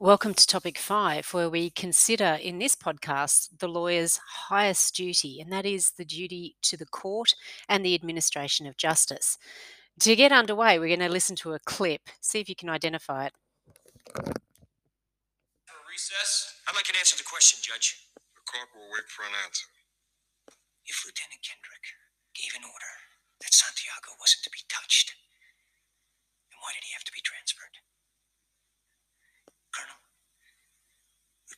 Welcome to topic five, where we consider in this podcast the lawyer's highest duty, and that is the duty to the court and the administration of justice. To get underway, we're going to listen to a clip, see if you can identify it. For recess? I'd like an answer to the question, Judge. The court will wait for an answer. If Lieutenant Kendrick gave an order that Santiago wasn't to be touched, then why did he have to be transferred? Colonel,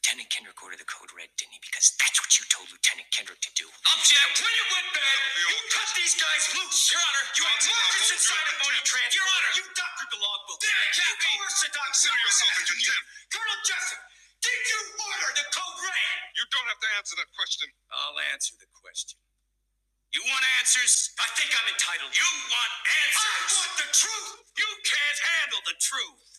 Lieutenant Kendrick ordered the code red, didn't he? Because that's what you told Lieutenant Kendrick to do. Object! When it went bad, you cut these guys loose! Your Honor, you had markers inside a bony transfer. Your Honor, you doctored the logbook. Damn it, You coerced the doctor. Consider yourself in contempt. Colonel Jessup, did you order the code red? You don't have to answer that question. I'll answer the question. You want answers? I think I'm entitled. You want answers? I want the truth. You can't handle the truth.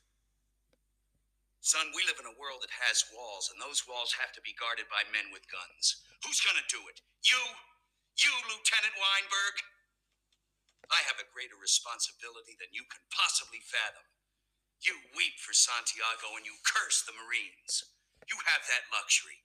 Son, we live in a world that has walls, and those walls have to be guarded by men with guns. Who's gonna do it? You? You, Lieutenant Weinberg? I have a greater responsibility than you can possibly fathom. You weep for Santiago and you curse the Marines. You have that luxury.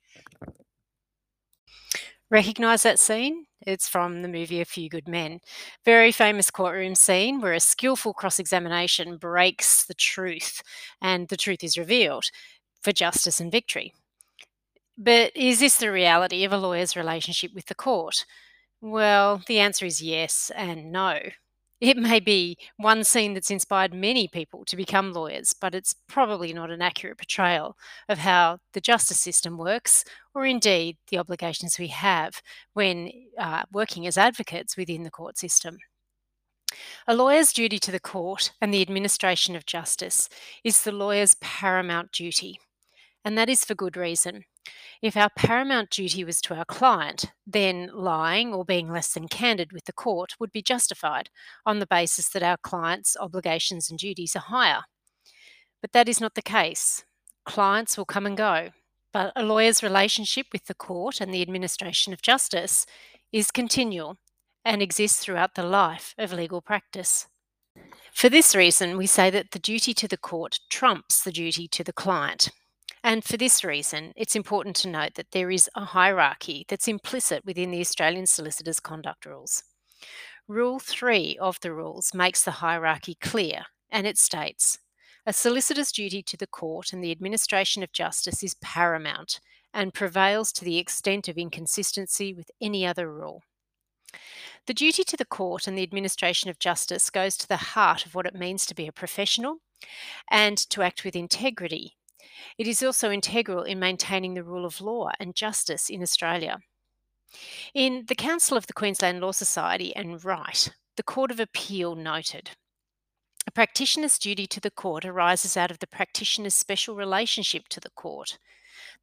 Recognize that scene? It's from the movie A Few Good Men. Very famous courtroom scene where a skillful cross examination breaks the truth and the truth is revealed for justice and victory. But is this the reality of a lawyer's relationship with the court? Well, the answer is yes and no. It may be one scene that's inspired many people to become lawyers, but it's probably not an accurate portrayal of how the justice system works, or indeed the obligations we have when uh, working as advocates within the court system. A lawyer's duty to the court and the administration of justice is the lawyer's paramount duty, and that is for good reason. If our paramount duty was to our client, then lying or being less than candid with the court would be justified on the basis that our client's obligations and duties are higher. But that is not the case. Clients will come and go, but a lawyer's relationship with the court and the administration of justice is continual and exists throughout the life of legal practice. For this reason, we say that the duty to the court trumps the duty to the client. And for this reason, it's important to note that there is a hierarchy that's implicit within the Australian Solicitors Conduct Rules. Rule 3 of the rules makes the hierarchy clear, and it states A solicitor's duty to the court and the administration of justice is paramount and prevails to the extent of inconsistency with any other rule. The duty to the court and the administration of justice goes to the heart of what it means to be a professional and to act with integrity it is also integral in maintaining the rule of law and justice in Australia. In the Council of the Queensland Law Society and Wright, the Court of Appeal noted a practitioner's duty to the court arises out of the practitioner's special relationship to the court.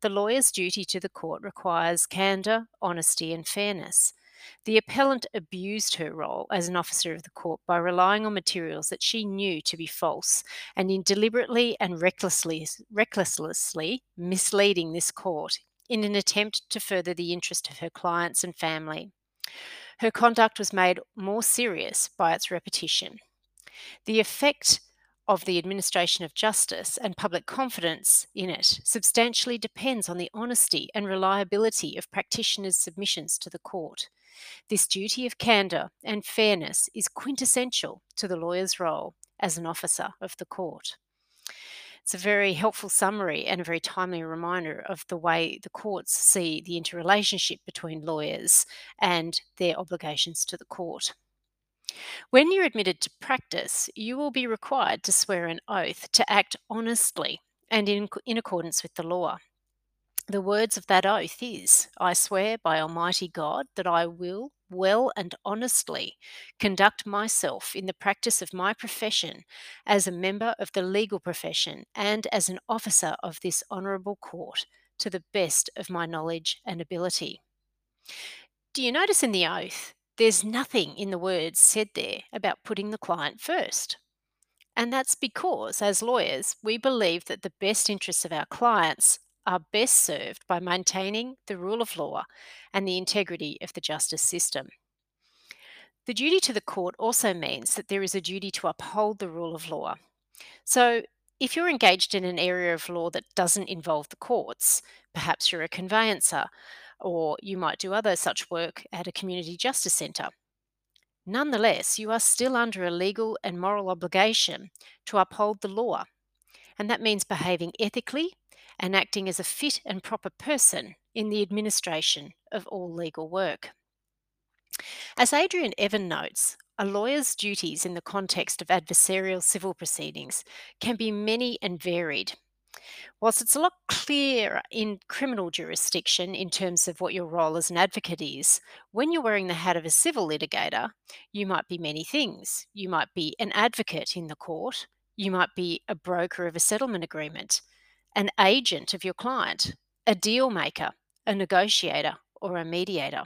The lawyer's duty to the court requires candour, honesty, and fairness. The appellant abused her role as an officer of the court by relying on materials that she knew to be false and in deliberately and recklessly, recklessly misleading this court in an attempt to further the interest of her clients and family. Her conduct was made more serious by its repetition. The effect of the administration of justice and public confidence in it substantially depends on the honesty and reliability of practitioners' submissions to the court. This duty of candour and fairness is quintessential to the lawyer's role as an officer of the court. It's a very helpful summary and a very timely reminder of the way the courts see the interrelationship between lawyers and their obligations to the court. When you're admitted to practice, you will be required to swear an oath to act honestly and in, in accordance with the law. The words of that oath is I swear by Almighty God that I will well and honestly conduct myself in the practice of my profession as a member of the legal profession and as an officer of this honourable court to the best of my knowledge and ability. Do you notice in the oath there's nothing in the words said there about putting the client first? And that's because, as lawyers, we believe that the best interests of our clients are best served by maintaining the rule of law and the integrity of the justice system. The duty to the court also means that there is a duty to uphold the rule of law. So, if you're engaged in an area of law that doesn't involve the courts, perhaps you're a conveyancer, or you might do other such work at a community justice centre. Nonetheless, you are still under a legal and moral obligation to uphold the law, and that means behaving ethically and acting as a fit and proper person in the administration of all legal work. As Adrian Evans notes, a lawyer's duties in the context of adversarial civil proceedings can be many and varied. Whilst it's a lot clearer in criminal jurisdiction in terms of what your role as an advocate is, when you're wearing the hat of a civil litigator, you might be many things. You might be an advocate in the court, you might be a broker of a settlement agreement, an agent of your client, a deal maker, a negotiator, or a mediator.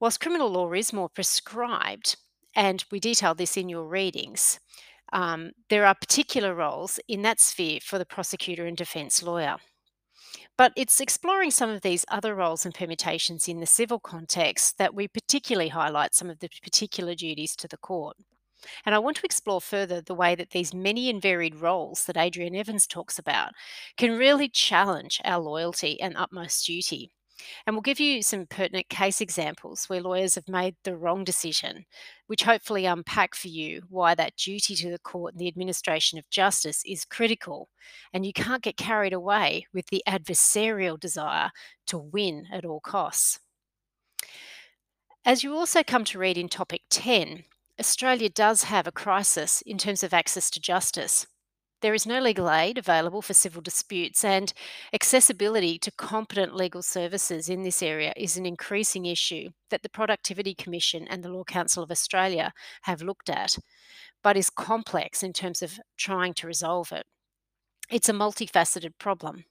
Whilst criminal law is more prescribed, and we detail this in your readings, um, there are particular roles in that sphere for the prosecutor and defence lawyer. But it's exploring some of these other roles and permutations in the civil context that we particularly highlight some of the particular duties to the court. And I want to explore further the way that these many and varied roles that Adrian Evans talks about can really challenge our loyalty and utmost duty. And we'll give you some pertinent case examples where lawyers have made the wrong decision, which hopefully unpack for you why that duty to the court and the administration of justice is critical. And you can't get carried away with the adversarial desire to win at all costs. As you also come to read in topic 10, Australia does have a crisis in terms of access to justice. There is no legal aid available for civil disputes, and accessibility to competent legal services in this area is an increasing issue that the Productivity Commission and the Law Council of Australia have looked at, but is complex in terms of trying to resolve it. It's a multifaceted problem.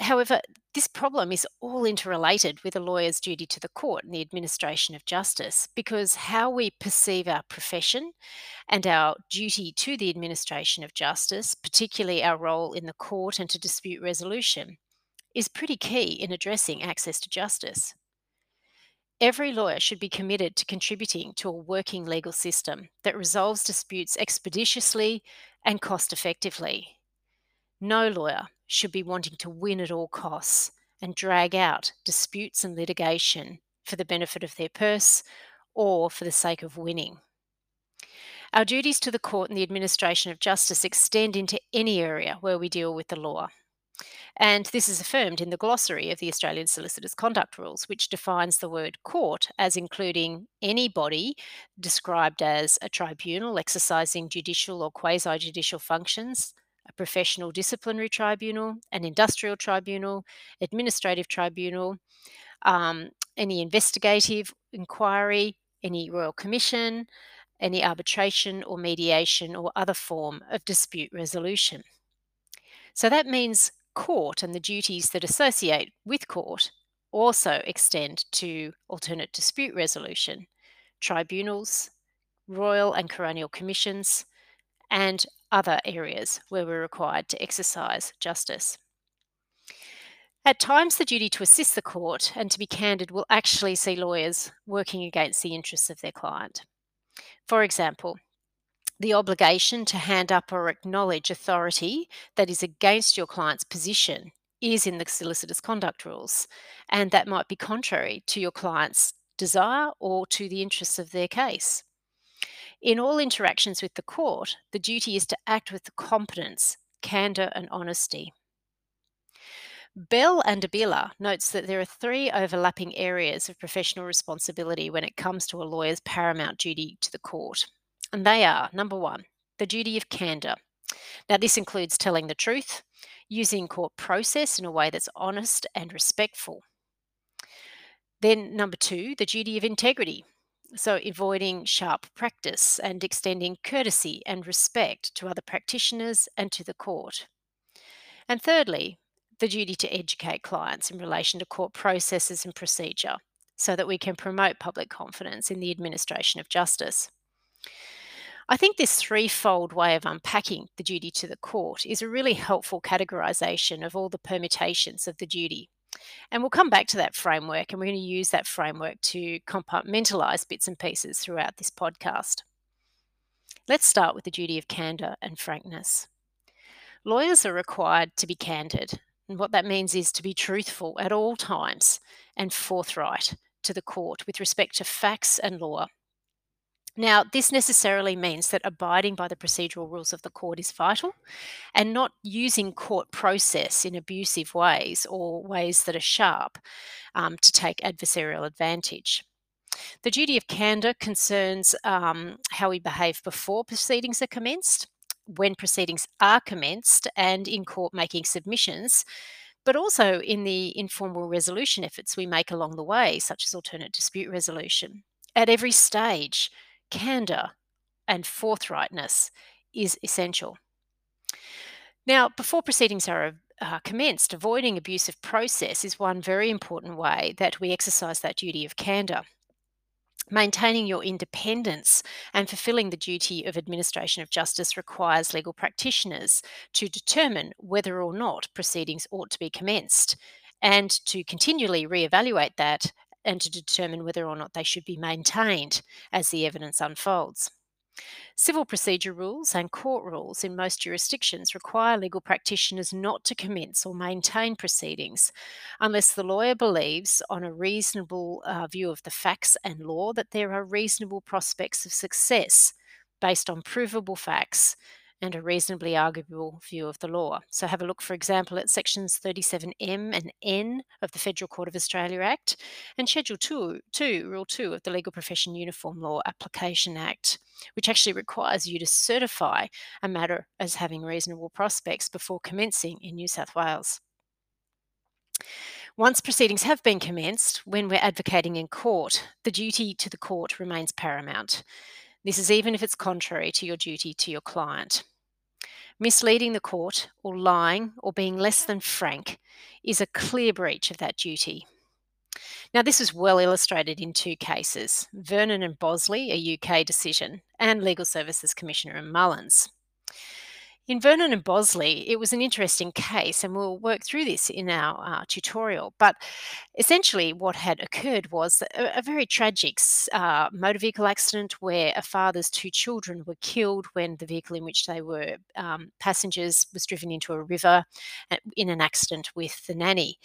However, this problem is all interrelated with a lawyer's duty to the court and the administration of justice because how we perceive our profession and our duty to the administration of justice, particularly our role in the court and to dispute resolution, is pretty key in addressing access to justice. Every lawyer should be committed to contributing to a working legal system that resolves disputes expeditiously and cost effectively. No lawyer should be wanting to win at all costs and drag out disputes and litigation for the benefit of their purse or for the sake of winning. Our duties to the court and the administration of justice extend into any area where we deal with the law. And this is affirmed in the glossary of the Australian Solicitors Conduct Rules, which defines the word court as including any body described as a tribunal exercising judicial or quasi judicial functions, a professional disciplinary tribunal, an industrial tribunal, administrative tribunal, um, any investigative inquiry, any royal commission, any arbitration or mediation or other form of dispute resolution. So that means court and the duties that associate with court also extend to alternate dispute resolution, tribunals, royal and coronial commissions, and other areas where we're required to exercise justice. At times, the duty to assist the court and to be candid will actually see lawyers working against the interests of their client. For example, the obligation to hand up or acknowledge authority that is against your client's position is in the solicitor's conduct rules, and that might be contrary to your client's desire or to the interests of their case. In all interactions with the court, the duty is to act with competence, candour, and honesty. Bell and Abela notes that there are three overlapping areas of professional responsibility when it comes to a lawyer's paramount duty to the court. And they are number one, the duty of candour. Now, this includes telling the truth, using court process in a way that's honest and respectful. Then, number two, the duty of integrity. So, avoiding sharp practice and extending courtesy and respect to other practitioners and to the court. And thirdly, the duty to educate clients in relation to court processes and procedure so that we can promote public confidence in the administration of justice. I think this threefold way of unpacking the duty to the court is a really helpful categorisation of all the permutations of the duty and we'll come back to that framework and we're going to use that framework to compartmentalize bits and pieces throughout this podcast. Let's start with the duty of candour and frankness. Lawyers are required to be candid, and what that means is to be truthful at all times and forthright to the court with respect to facts and law. Now, this necessarily means that abiding by the procedural rules of the court is vital and not using court process in abusive ways or ways that are sharp um, to take adversarial advantage. The duty of candour concerns um, how we behave before proceedings are commenced, when proceedings are commenced, and in court making submissions, but also in the informal resolution efforts we make along the way, such as alternate dispute resolution. At every stage, candour and forthrightness is essential. Now, before proceedings are uh, commenced, avoiding abusive process is one very important way that we exercise that duty of candour. Maintaining your independence and fulfilling the duty of administration of justice requires legal practitioners to determine whether or not proceedings ought to be commenced and to continually re-evaluate that and to determine whether or not they should be maintained as the evidence unfolds. Civil procedure rules and court rules in most jurisdictions require legal practitioners not to commence or maintain proceedings unless the lawyer believes, on a reasonable uh, view of the facts and law, that there are reasonable prospects of success based on provable facts and a reasonably arguable view of the law. So, have a look, for example, at sections 37M and N of the Federal Court of Australia Act and Schedule 2, 2, Rule 2 of the Legal Profession Uniform Law Application Act, which actually requires you to certify a matter as having reasonable prospects before commencing in New South Wales. Once proceedings have been commenced, when we're advocating in court, the duty to the court remains paramount. This is even if it's contrary to your duty to your client. Misleading the court or lying or being less than frank is a clear breach of that duty. Now, this is well illustrated in two cases Vernon and Bosley, a UK decision, and Legal Services Commissioner and Mullins. In Vernon and Bosley, it was an interesting case, and we'll work through this in our uh, tutorial. But essentially, what had occurred was a, a very tragic uh, motor vehicle accident where a father's two children were killed when the vehicle in which they were um, passengers was driven into a river uh, in an accident with the nanny.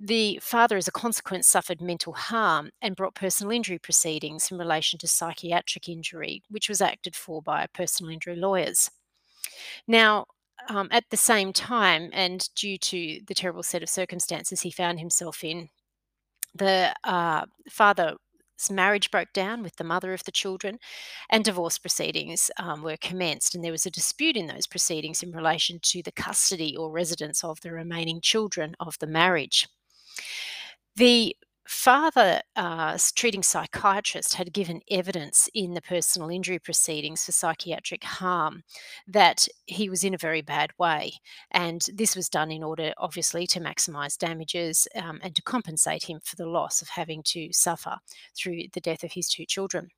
The father, as a consequence, suffered mental harm and brought personal injury proceedings in relation to psychiatric injury, which was acted for by personal injury lawyers. Now, um, at the same time, and due to the terrible set of circumstances he found himself in, the uh, father's marriage broke down with the mother of the children, and divorce proceedings um, were commenced. And there was a dispute in those proceedings in relation to the custody or residence of the remaining children of the marriage. The father uh, treating psychiatrist had given evidence in the personal injury proceedings for psychiatric harm that he was in a very bad way and this was done in order obviously to maximize damages um, and to compensate him for the loss of having to suffer through the death of his two children.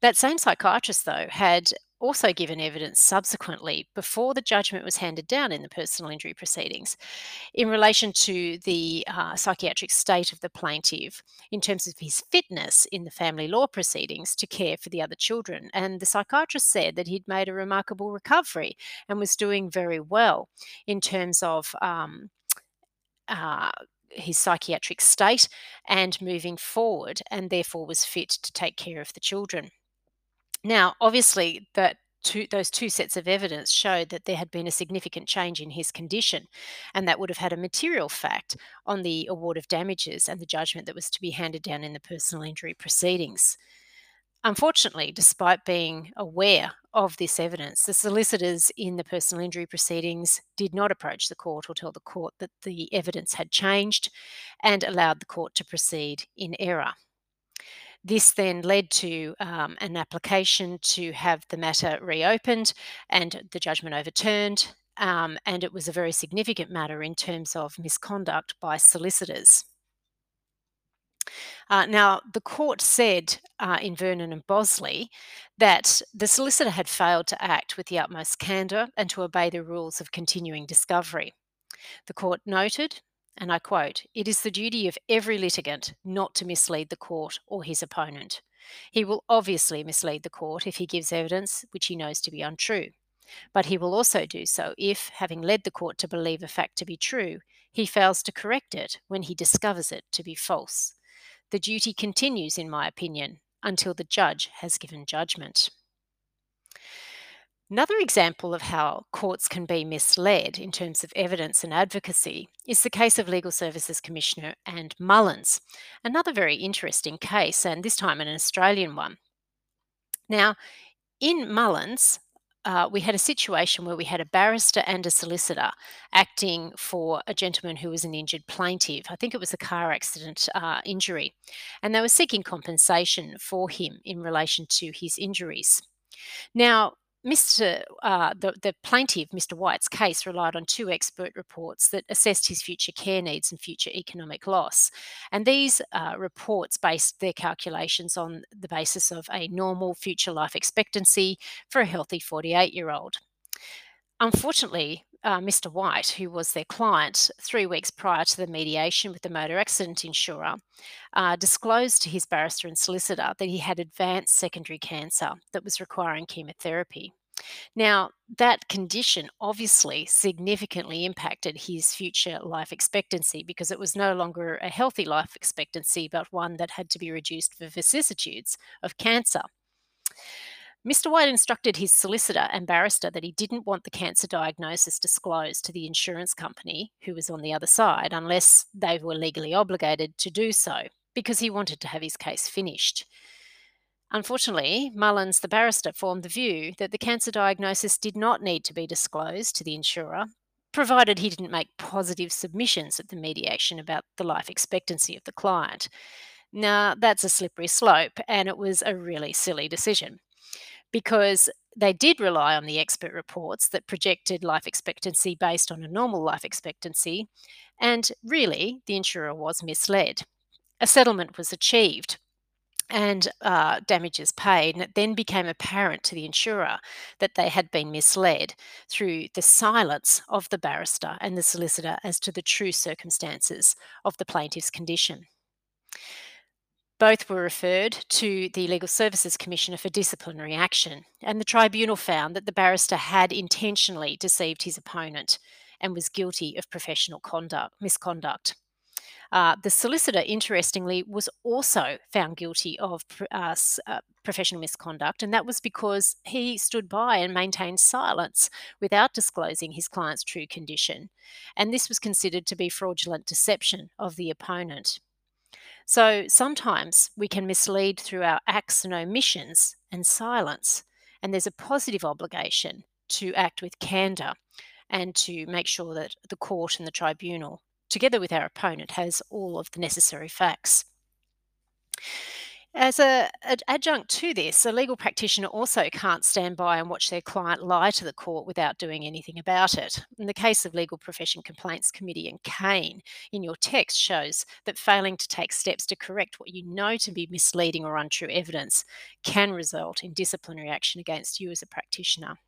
That same psychiatrist, though, had also given evidence subsequently before the judgment was handed down in the personal injury proceedings in relation to the uh, psychiatric state of the plaintiff in terms of his fitness in the family law proceedings to care for the other children. And the psychiatrist said that he'd made a remarkable recovery and was doing very well in terms of. Um, uh, his psychiatric state and moving forward, and therefore was fit to take care of the children. Now, obviously, that two, those two sets of evidence showed that there had been a significant change in his condition, and that would have had a material fact on the award of damages and the judgment that was to be handed down in the personal injury proceedings. Unfortunately, despite being aware of this evidence, the solicitors in the personal injury proceedings did not approach the court or tell the court that the evidence had changed and allowed the court to proceed in error. This then led to um, an application to have the matter reopened and the judgment overturned. Um, and it was a very significant matter in terms of misconduct by solicitors. Uh, now, the court said uh, in Vernon and Bosley that the solicitor had failed to act with the utmost candour and to obey the rules of continuing discovery. The court noted and I quote, It is the duty of every litigant not to mislead the court or his opponent. He will obviously mislead the court if he gives evidence which he knows to be untrue. But he will also do so if, having led the court to believe a fact to be true, he fails to correct it when he discovers it to be false. The duty continues, in my opinion, until the judge has given judgment. Another example of how courts can be misled in terms of evidence and advocacy is the case of Legal Services Commissioner and Mullins, another very interesting case, and this time an Australian one. Now, in Mullins, uh, we had a situation where we had a barrister and a solicitor acting for a gentleman who was an injured plaintiff. I think it was a car accident uh, injury. And they were seeking compensation for him in relation to his injuries. Now, Mr. Uh, the, the plaintiff, Mr. White's case relied on two expert reports that assessed his future care needs and future economic loss. And these uh, reports based their calculations on the basis of a normal future life expectancy for a healthy 48 year old. Unfortunately, uh, Mr. White, who was their client three weeks prior to the mediation with the motor accident insurer, uh, disclosed to his barrister and solicitor that he had advanced secondary cancer that was requiring chemotherapy. Now, that condition obviously significantly impacted his future life expectancy because it was no longer a healthy life expectancy, but one that had to be reduced for vicissitudes of cancer. Mr. White instructed his solicitor and barrister that he didn't want the cancer diagnosis disclosed to the insurance company, who was on the other side, unless they were legally obligated to do so, because he wanted to have his case finished. Unfortunately, Mullins, the barrister, formed the view that the cancer diagnosis did not need to be disclosed to the insurer, provided he didn't make positive submissions at the mediation about the life expectancy of the client. Now, that's a slippery slope, and it was a really silly decision because they did rely on the expert reports that projected life expectancy based on a normal life expectancy, and really the insurer was misled. A settlement was achieved and uh, damages paid, and it then became apparent to the insurer that they had been misled through the silence of the barrister and the solicitor as to the true circumstances of the plaintiff's condition. Both were referred to the Legal Services Commissioner for disciplinary action, and the tribunal found that the barrister had intentionally deceived his opponent and was guilty of professional conduct, misconduct. Uh, the solicitor, interestingly, was also found guilty of uh, uh, professional misconduct, and that was because he stood by and maintained silence without disclosing his client's true condition. And this was considered to be fraudulent deception of the opponent. So sometimes we can mislead through our acts and omissions and silence. And there's a positive obligation to act with candour and to make sure that the court and the tribunal, together with our opponent, has all of the necessary facts. As an adjunct to this, a legal practitioner also can't stand by and watch their client lie to the court without doing anything about it. In the case of Legal Profession Complaints Committee and Kane, in your text shows that failing to take steps to correct what you know to be misleading or untrue evidence can result in disciplinary action against you as a practitioner.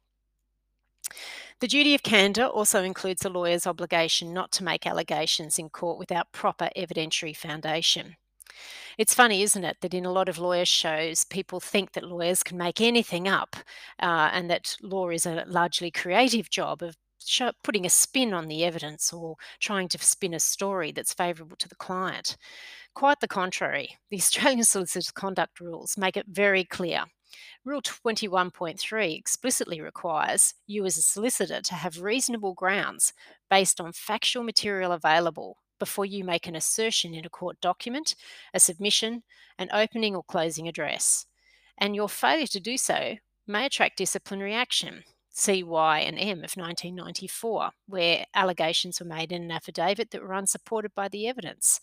The duty of candour also includes a lawyer's obligation not to make allegations in court without proper evidentiary foundation. It's funny, isn't it, that in a lot of lawyer shows, people think that lawyers can make anything up uh, and that law is a largely creative job of putting a spin on the evidence or trying to spin a story that's favourable to the client. Quite the contrary. The Australian Solicitors Conduct Rules make it very clear Rule 21.3 explicitly requires you as a solicitor to have reasonable grounds based on factual material available before you make an assertion in a court document, a submission, an opening or closing address. And your failure to do so may attract disciplinary action. See Y and M of 1994, where allegations were made in an affidavit that were unsupported by the evidence.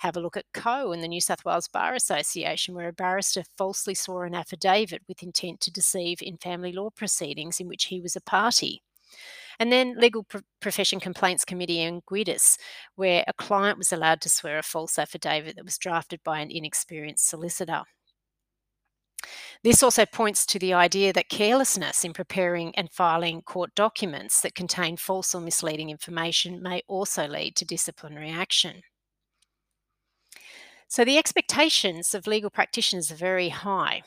Have a look at Co in the New South Wales Bar Association, where a barrister falsely saw an affidavit with intent to deceive in family law proceedings in which he was a party. And then Legal Pro- Profession Complaints Committee in Guidis, where a client was allowed to swear a false affidavit that was drafted by an inexperienced solicitor. This also points to the idea that carelessness in preparing and filing court documents that contain false or misleading information may also lead to disciplinary action. So the expectations of legal practitioners are very high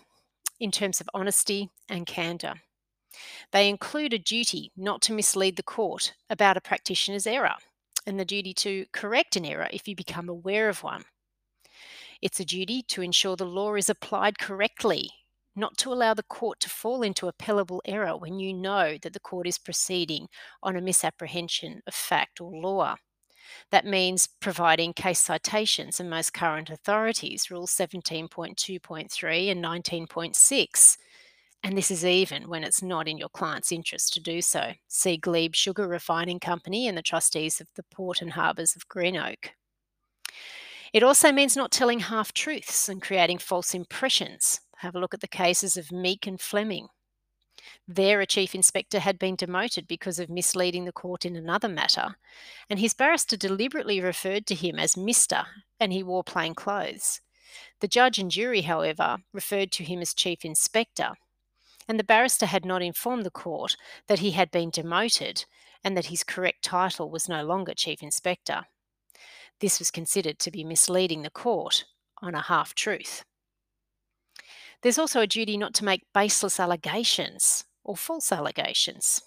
in terms of honesty and candour. They include a duty not to mislead the court about a practitioner's error and the duty to correct an error if you become aware of one. It's a duty to ensure the law is applied correctly, not to allow the court to fall into appellable error when you know that the court is proceeding on a misapprehension of fact or law. That means providing case citations and most current authorities, Rule 17.2.3 and 19.6. And this is even when it's not in your client's interest to do so. See Glebe Sugar Refining Company and the trustees of the Port and Harbours of Greenock. It also means not telling half truths and creating false impressions. Have a look at the cases of Meek and Fleming. There, a chief inspector had been demoted because of misleading the court in another matter, and his barrister deliberately referred to him as Mr., and he wore plain clothes. The judge and jury, however, referred to him as chief inspector, and the barrister had not informed the court that he had been demoted and that his correct title was no longer chief inspector. This was considered to be misleading the court on a half truth. There's also a duty not to make baseless allegations or false allegations.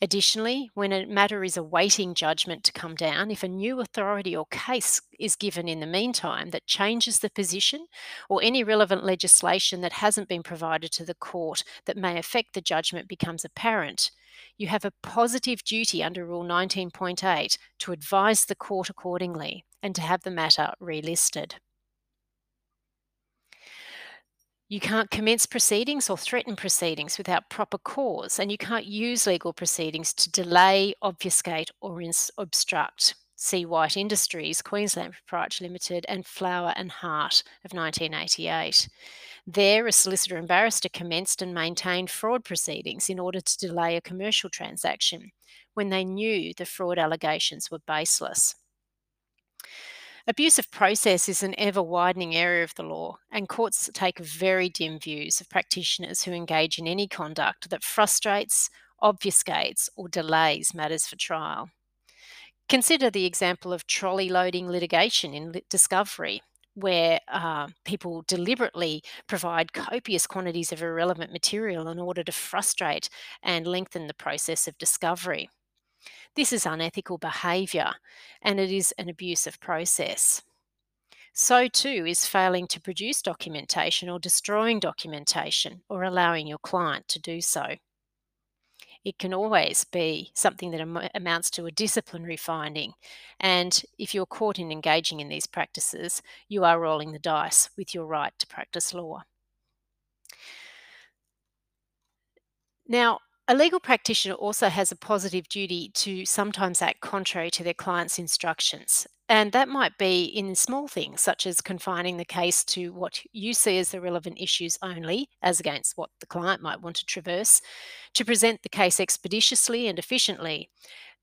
Additionally, when a matter is awaiting judgment to come down, if a new authority or case is given in the meantime that changes the position or any relevant legislation that hasn't been provided to the court that may affect the judgment becomes apparent, you have a positive duty under Rule 19.8 to advise the court accordingly and to have the matter relisted. You can't commence proceedings or threaten proceedings without proper cause, and you can't use legal proceedings to delay, obfuscate, or ins- obstruct. See White Industries, Queensland Proprietary Limited, and Flower and Hart of 1988. There, a solicitor and barrister commenced and maintained fraud proceedings in order to delay a commercial transaction when they knew the fraud allegations were baseless. Abuse of process is an ever widening area of the law, and courts take very dim views of practitioners who engage in any conduct that frustrates, obfuscates, or delays matters for trial. Consider the example of trolley loading litigation in discovery, where uh, people deliberately provide copious quantities of irrelevant material in order to frustrate and lengthen the process of discovery. This is unethical behaviour and it is an abusive process. So, too, is failing to produce documentation or destroying documentation or allowing your client to do so. It can always be something that am- amounts to a disciplinary finding. And if you're caught in engaging in these practices, you are rolling the dice with your right to practice law. Now, a legal practitioner also has a positive duty to sometimes act contrary to their client's instructions. And that might be in small things, such as confining the case to what you see as the relevant issues only, as against what the client might want to traverse, to present the case expeditiously and efficiently,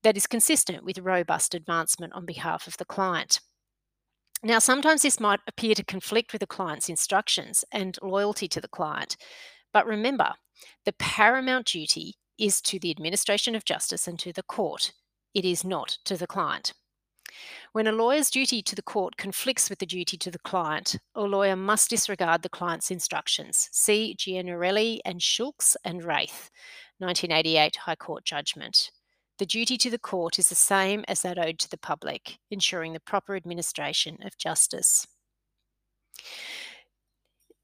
that is consistent with robust advancement on behalf of the client. Now, sometimes this might appear to conflict with the client's instructions and loyalty to the client. But remember, the paramount duty is to the administration of justice and to the court. It is not to the client. When a lawyer's duty to the court conflicts with the duty to the client, a lawyer must disregard the client's instructions. See Giannarelli and Schultz and Wraith, 1988 High Court judgment. The duty to the court is the same as that owed to the public, ensuring the proper administration of justice.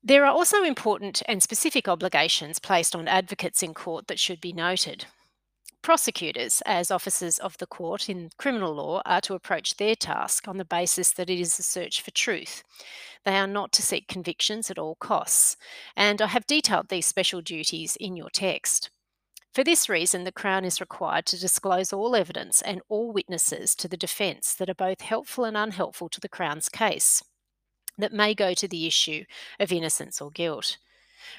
There are also important and specific obligations placed on advocates in court that should be noted. Prosecutors, as officers of the court in criminal law, are to approach their task on the basis that it is a search for truth. They are not to seek convictions at all costs, and I have detailed these special duties in your text. For this reason, the Crown is required to disclose all evidence and all witnesses to the defence that are both helpful and unhelpful to the Crown's case that may go to the issue of innocence or guilt.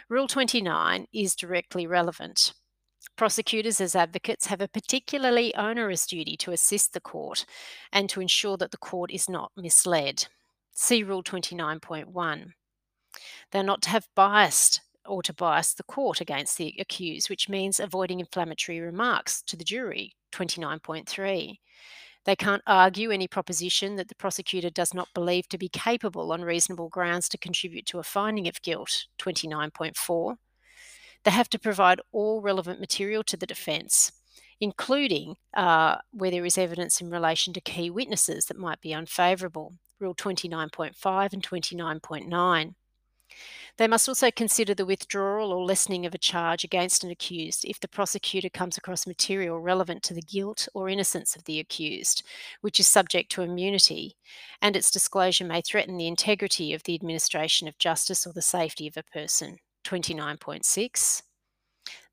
Rule 29 is directly relevant. Prosecutors, as advocates, have a particularly onerous duty to assist the court and to ensure that the court is not misled. See Rule 29.1. They're not to have biased or to bias the court against the accused, which means avoiding inflammatory remarks to the jury, 29.3. They can't argue any proposition that the prosecutor does not believe to be capable on reasonable grounds to contribute to a finding of guilt, 29.4. They have to provide all relevant material to the defence, including uh, where there is evidence in relation to key witnesses that might be unfavourable, Rule 29.5 and 29.9. They must also consider the withdrawal or lessening of a charge against an accused if the prosecutor comes across material relevant to the guilt or innocence of the accused, which is subject to immunity, and its disclosure may threaten the integrity of the administration of justice or the safety of a person. 29.6.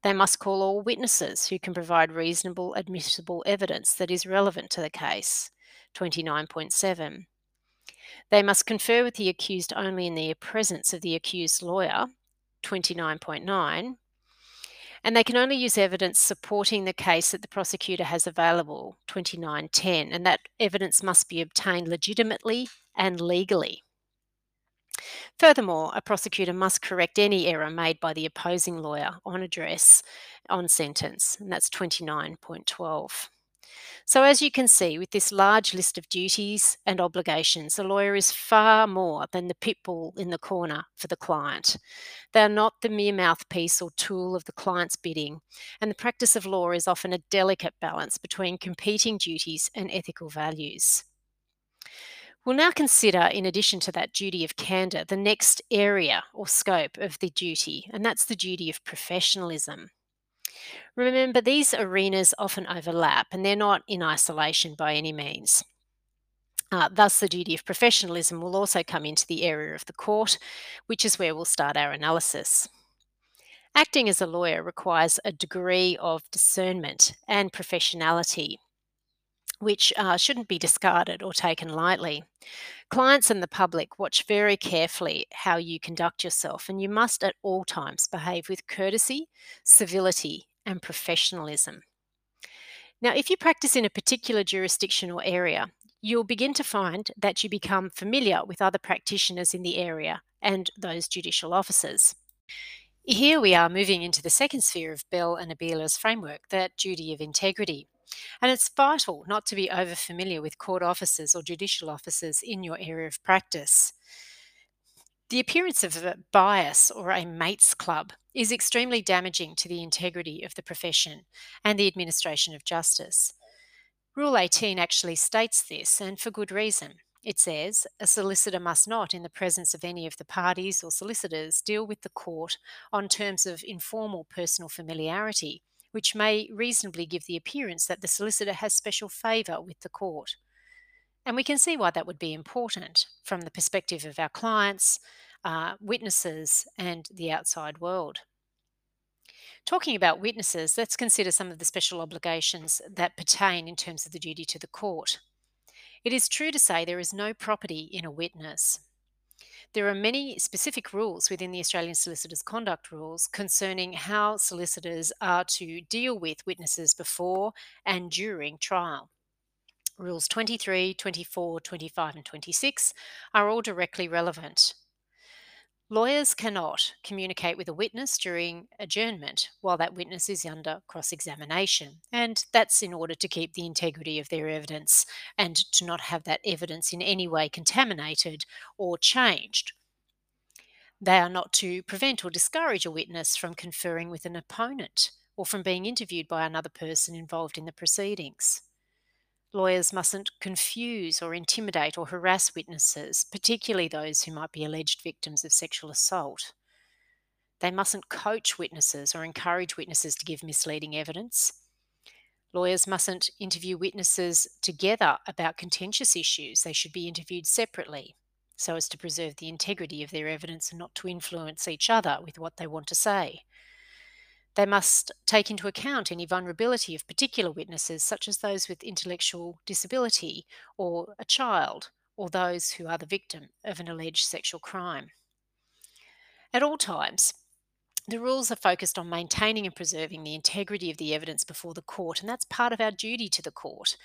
They must call all witnesses who can provide reasonable admissible evidence that is relevant to the case. 29.7. They must confer with the accused only in the presence of the accused lawyer, 29.9, and they can only use evidence supporting the case that the prosecutor has available, 29.10, and that evidence must be obtained legitimately and legally. Furthermore, a prosecutor must correct any error made by the opposing lawyer on address on sentence, and that's 29.12. So, as you can see, with this large list of duties and obligations, a lawyer is far more than the pit bull in the corner for the client. They are not the mere mouthpiece or tool of the client's bidding, and the practice of law is often a delicate balance between competing duties and ethical values. We'll now consider, in addition to that duty of candour, the next area or scope of the duty, and that's the duty of professionalism. Remember, these arenas often overlap and they're not in isolation by any means. Uh, thus, the duty of professionalism will also come into the area of the court, which is where we'll start our analysis. Acting as a lawyer requires a degree of discernment and professionality, which uh, shouldn't be discarded or taken lightly. Clients and the public watch very carefully how you conduct yourself, and you must at all times behave with courtesy, civility, and professionalism. Now, if you practice in a particular jurisdiction or area, you'll begin to find that you become familiar with other practitioners in the area and those judicial officers. Here we are moving into the second sphere of Bell and Abela's framework, that duty of integrity. And it's vital not to be over familiar with court officers or judicial officers in your area of practice. The appearance of a bias or a mates club is extremely damaging to the integrity of the profession and the administration of justice. Rule 18 actually states this, and for good reason. It says a solicitor must not, in the presence of any of the parties or solicitors, deal with the court on terms of informal personal familiarity, which may reasonably give the appearance that the solicitor has special favour with the court. And we can see why that would be important from the perspective of our clients, uh, witnesses, and the outside world. Talking about witnesses, let's consider some of the special obligations that pertain in terms of the duty to the court. It is true to say there is no property in a witness. There are many specific rules within the Australian Solicitors Conduct Rules concerning how solicitors are to deal with witnesses before and during trial. Rules 23, 24, 25, and 26 are all directly relevant. Lawyers cannot communicate with a witness during adjournment while that witness is under cross examination, and that's in order to keep the integrity of their evidence and to not have that evidence in any way contaminated or changed. They are not to prevent or discourage a witness from conferring with an opponent or from being interviewed by another person involved in the proceedings. Lawyers mustn't confuse or intimidate or harass witnesses, particularly those who might be alleged victims of sexual assault. They mustn't coach witnesses or encourage witnesses to give misleading evidence. Lawyers mustn't interview witnesses together about contentious issues. They should be interviewed separately so as to preserve the integrity of their evidence and not to influence each other with what they want to say. They must take into account any vulnerability of particular witnesses, such as those with intellectual disability, or a child, or those who are the victim of an alleged sexual crime. At all times, the rules are focused on maintaining and preserving the integrity of the evidence before the court, and that's part of our duty to the court,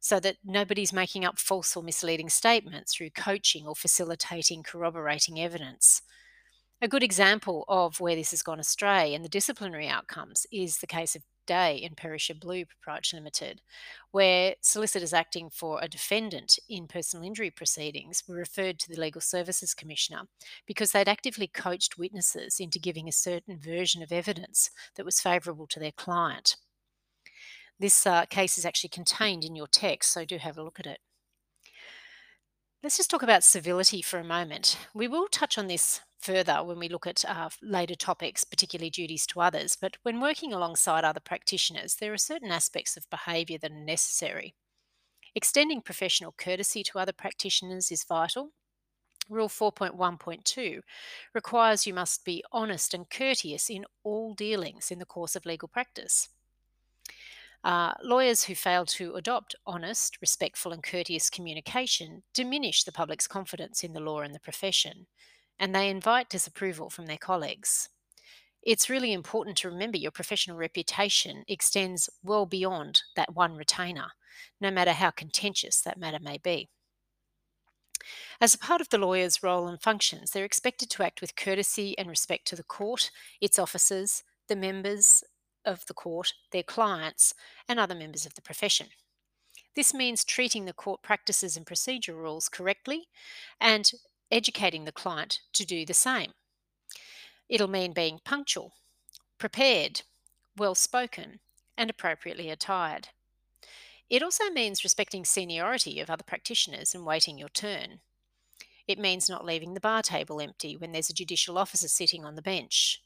so that nobody's making up false or misleading statements through coaching or facilitating corroborating evidence. A good example of where this has gone astray and the disciplinary outcomes is the case of Day in Perisher Blue Proprietary Limited, where solicitors acting for a defendant in personal injury proceedings were referred to the Legal Services Commissioner because they'd actively coached witnesses into giving a certain version of evidence that was favourable to their client. This uh, case is actually contained in your text, so do have a look at it. Let's just talk about civility for a moment. We will touch on this further when we look at uh, later topics, particularly duties to others. But when working alongside other practitioners, there are certain aspects of behaviour that are necessary. Extending professional courtesy to other practitioners is vital. Rule 4.1.2 requires you must be honest and courteous in all dealings in the course of legal practice. Uh, lawyers who fail to adopt honest, respectful, and courteous communication diminish the public's confidence in the law and the profession, and they invite disapproval from their colleagues. It's really important to remember your professional reputation extends well beyond that one retainer, no matter how contentious that matter may be. As a part of the lawyer's role and functions, they're expected to act with courtesy and respect to the court, its officers, the members, of the court, their clients, and other members of the profession. This means treating the court practices and procedure rules correctly and educating the client to do the same. It'll mean being punctual, prepared, well spoken, and appropriately attired. It also means respecting seniority of other practitioners and waiting your turn. It means not leaving the bar table empty when there's a judicial officer sitting on the bench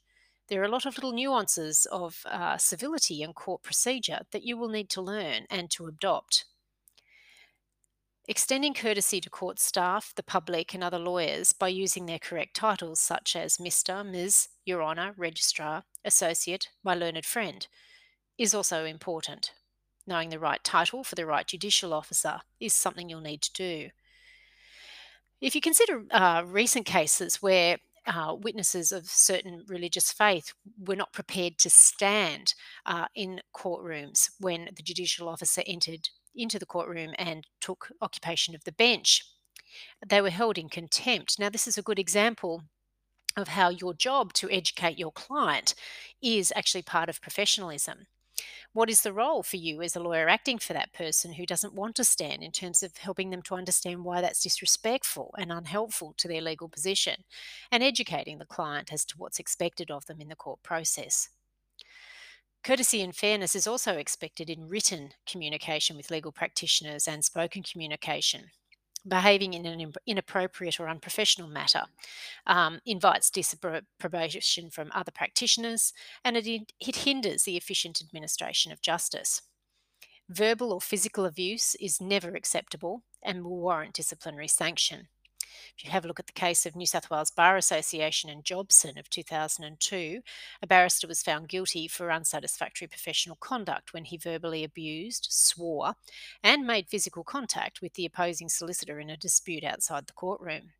there are a lot of little nuances of uh, civility and court procedure that you will need to learn and to adopt. Extending courtesy to court staff, the public, and other lawyers by using their correct titles such as Mr., Ms., Your Honour, Registrar, Associate, My Learned Friend, is also important. Knowing the right title for the right judicial officer is something you'll need to do. If you consider uh, recent cases where uh, witnesses of certain religious faith were not prepared to stand uh, in courtrooms when the judicial officer entered into the courtroom and took occupation of the bench. They were held in contempt. Now, this is a good example of how your job to educate your client is actually part of professionalism. What is the role for you as a lawyer acting for that person who doesn't want to stand in terms of helping them to understand why that's disrespectful and unhelpful to their legal position and educating the client as to what's expected of them in the court process? Courtesy and fairness is also expected in written communication with legal practitioners and spoken communication behaving in an inappropriate or unprofessional matter um, invites disapprobation from other practitioners and it, it hinders the efficient administration of justice. Verbal or physical abuse is never acceptable and will warrant disciplinary sanction. If you have a look at the case of New South Wales Bar Association and Jobson of 2002, a barrister was found guilty for unsatisfactory professional conduct when he verbally abused, swore, and made physical contact with the opposing solicitor in a dispute outside the courtroom.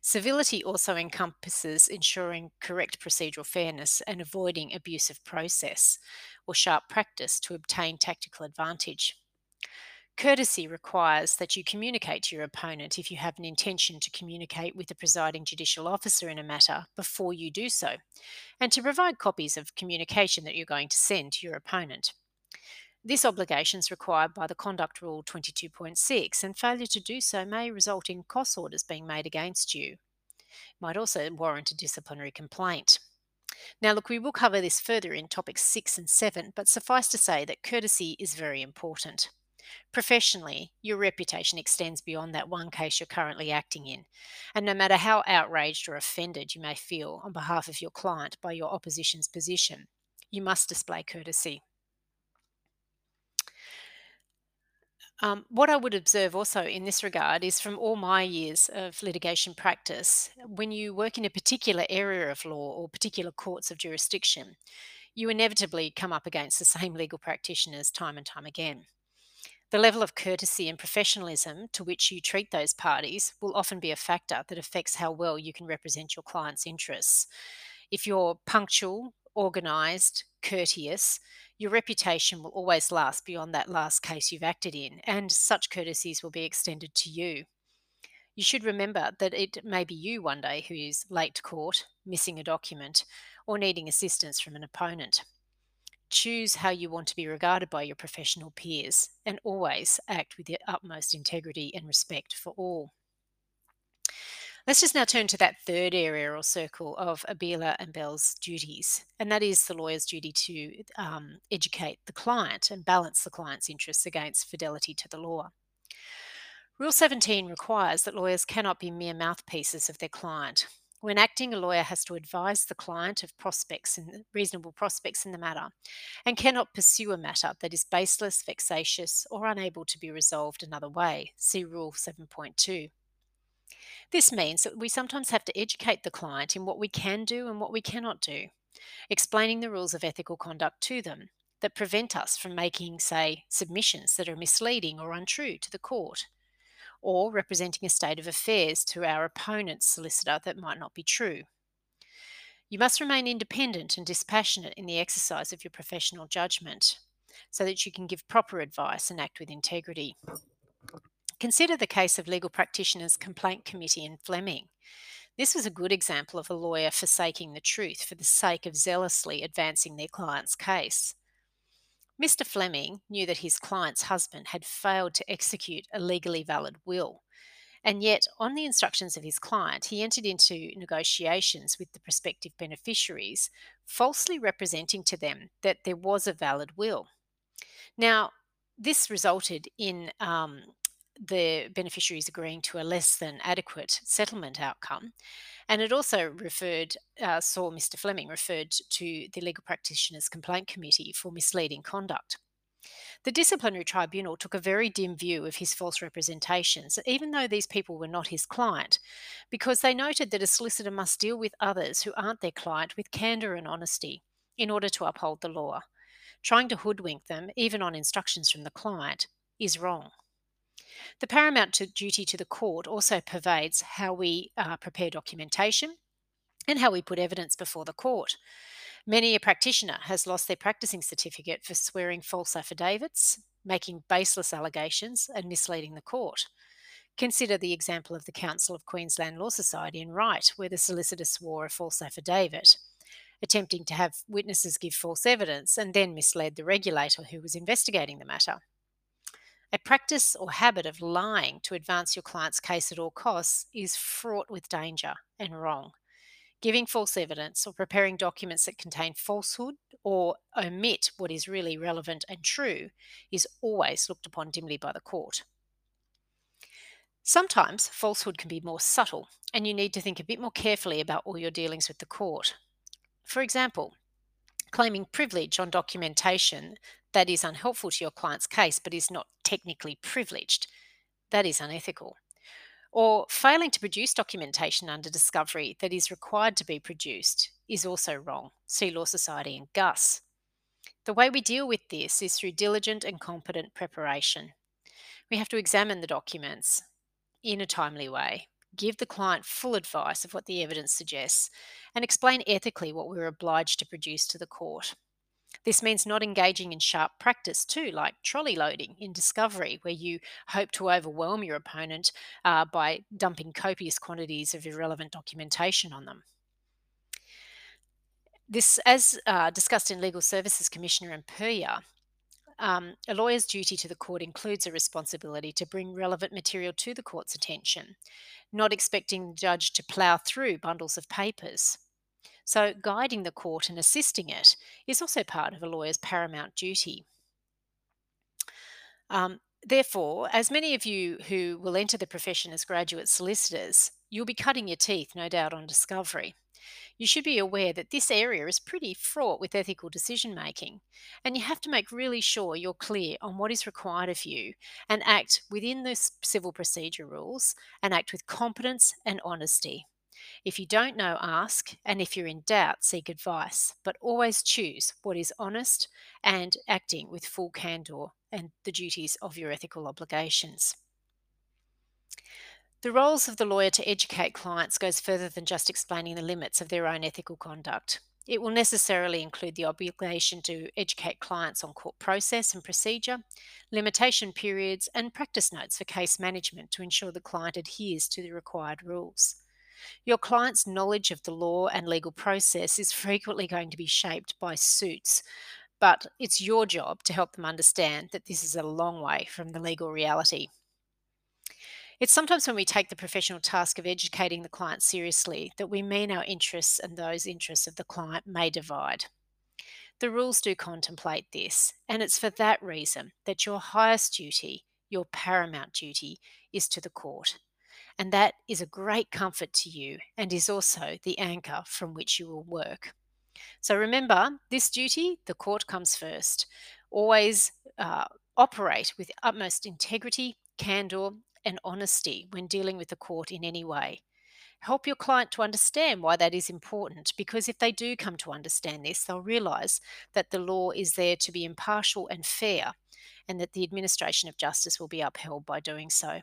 Civility also encompasses ensuring correct procedural fairness and avoiding abusive process or sharp practice to obtain tactical advantage. Courtesy requires that you communicate to your opponent if you have an intention to communicate with the presiding judicial officer in a matter before you do so, and to provide copies of communication that you're going to send to your opponent. This obligation is required by the Conduct Rule 22.6, and failure to do so may result in cost orders being made against you. It might also warrant a disciplinary complaint. Now, look, we will cover this further in topics 6 and 7, but suffice to say that courtesy is very important. Professionally, your reputation extends beyond that one case you're currently acting in. And no matter how outraged or offended you may feel on behalf of your client by your opposition's position, you must display courtesy. Um, what I would observe also in this regard is from all my years of litigation practice, when you work in a particular area of law or particular courts of jurisdiction, you inevitably come up against the same legal practitioners time and time again. The level of courtesy and professionalism to which you treat those parties will often be a factor that affects how well you can represent your client's interests. If you're punctual, organised, courteous, your reputation will always last beyond that last case you've acted in, and such courtesies will be extended to you. You should remember that it may be you one day who is late to court, missing a document, or needing assistance from an opponent. Choose how you want to be regarded by your professional peers and always act with the utmost integrity and respect for all. Let's just now turn to that third area or circle of Abela and Bell's duties, and that is the lawyer's duty to um, educate the client and balance the client's interests against fidelity to the law. Rule 17 requires that lawyers cannot be mere mouthpieces of their client. When acting, a lawyer has to advise the client of prospects and reasonable prospects in the matter and cannot pursue a matter that is baseless, vexatious, or unable to be resolved another way. See Rule 7.2. This means that we sometimes have to educate the client in what we can do and what we cannot do, explaining the rules of ethical conduct to them that prevent us from making, say, submissions that are misleading or untrue to the court, or representing a state of affairs to our opponent's solicitor that might not be true. You must remain independent and dispassionate in the exercise of your professional judgment so that you can give proper advice and act with integrity. Consider the case of legal practitioners' complaint committee in Fleming. This was a good example of a lawyer forsaking the truth for the sake of zealously advancing their client's case. Mr. Fleming knew that his client's husband had failed to execute a legally valid will, and yet, on the instructions of his client, he entered into negotiations with the prospective beneficiaries, falsely representing to them that there was a valid will. Now, this resulted in um, the beneficiaries agreeing to a less than adequate settlement outcome. And it also referred, uh, saw Mr. Fleming referred to the Legal Practitioners Complaint Committee for misleading conduct. The disciplinary tribunal took a very dim view of his false representations, even though these people were not his client, because they noted that a solicitor must deal with others who aren't their client with candour and honesty in order to uphold the law. Trying to hoodwink them, even on instructions from the client, is wrong. The paramount to duty to the court also pervades how we uh, prepare documentation and how we put evidence before the court. Many a practitioner has lost their practicing certificate for swearing false affidavits, making baseless allegations, and misleading the court. Consider the example of the Council of Queensland Law Society in Wright, where the solicitor swore a false affidavit, attempting to have witnesses give false evidence and then misled the regulator who was investigating the matter. A practice or habit of lying to advance your client's case at all costs is fraught with danger and wrong. Giving false evidence or preparing documents that contain falsehood or omit what is really relevant and true is always looked upon dimly by the court. Sometimes falsehood can be more subtle, and you need to think a bit more carefully about all your dealings with the court. For example, claiming privilege on documentation that is unhelpful to your client's case but is not technically privileged. That is unethical. Or failing to produce documentation under discovery that is required to be produced is also wrong. See Law Society and Gus. The way we deal with this is through diligent and competent preparation. We have to examine the documents in a timely way, give the client full advice of what the evidence suggests, and explain ethically what we're obliged to produce to the court. This means not engaging in sharp practice too, like trolley loading in discovery, where you hope to overwhelm your opponent uh, by dumping copious quantities of irrelevant documentation on them. This, as uh, discussed in Legal Services Commissioner and Puryear, um, a lawyer's duty to the court includes a responsibility to bring relevant material to the court's attention, not expecting the judge to plough through bundles of papers. So, guiding the court and assisting it is also part of a lawyer's paramount duty. Um, therefore, as many of you who will enter the profession as graduate solicitors, you'll be cutting your teeth, no doubt, on discovery. You should be aware that this area is pretty fraught with ethical decision making, and you have to make really sure you're clear on what is required of you and act within the civil procedure rules and act with competence and honesty. If you don't know, ask, and if you're in doubt, seek advice, but always choose what is honest and acting with full candour and the duties of your ethical obligations. The roles of the lawyer to educate clients goes further than just explaining the limits of their own ethical conduct. It will necessarily include the obligation to educate clients on court process and procedure, limitation periods, and practice notes for case management to ensure the client adheres to the required rules. Your client's knowledge of the law and legal process is frequently going to be shaped by suits but it's your job to help them understand that this is a long way from the legal reality. It's sometimes when we take the professional task of educating the client seriously that we mean our interests and those interests of the client may divide. The rules do contemplate this, and it's for that reason that your highest duty, your paramount duty, is to the court. And that is a great comfort to you and is also the anchor from which you will work. So remember, this duty, the court comes first. Always uh, operate with utmost integrity, candour, and honesty when dealing with the court in any way. Help your client to understand why that is important because if they do come to understand this, they'll realise that the law is there to be impartial and fair and that the administration of justice will be upheld by doing so.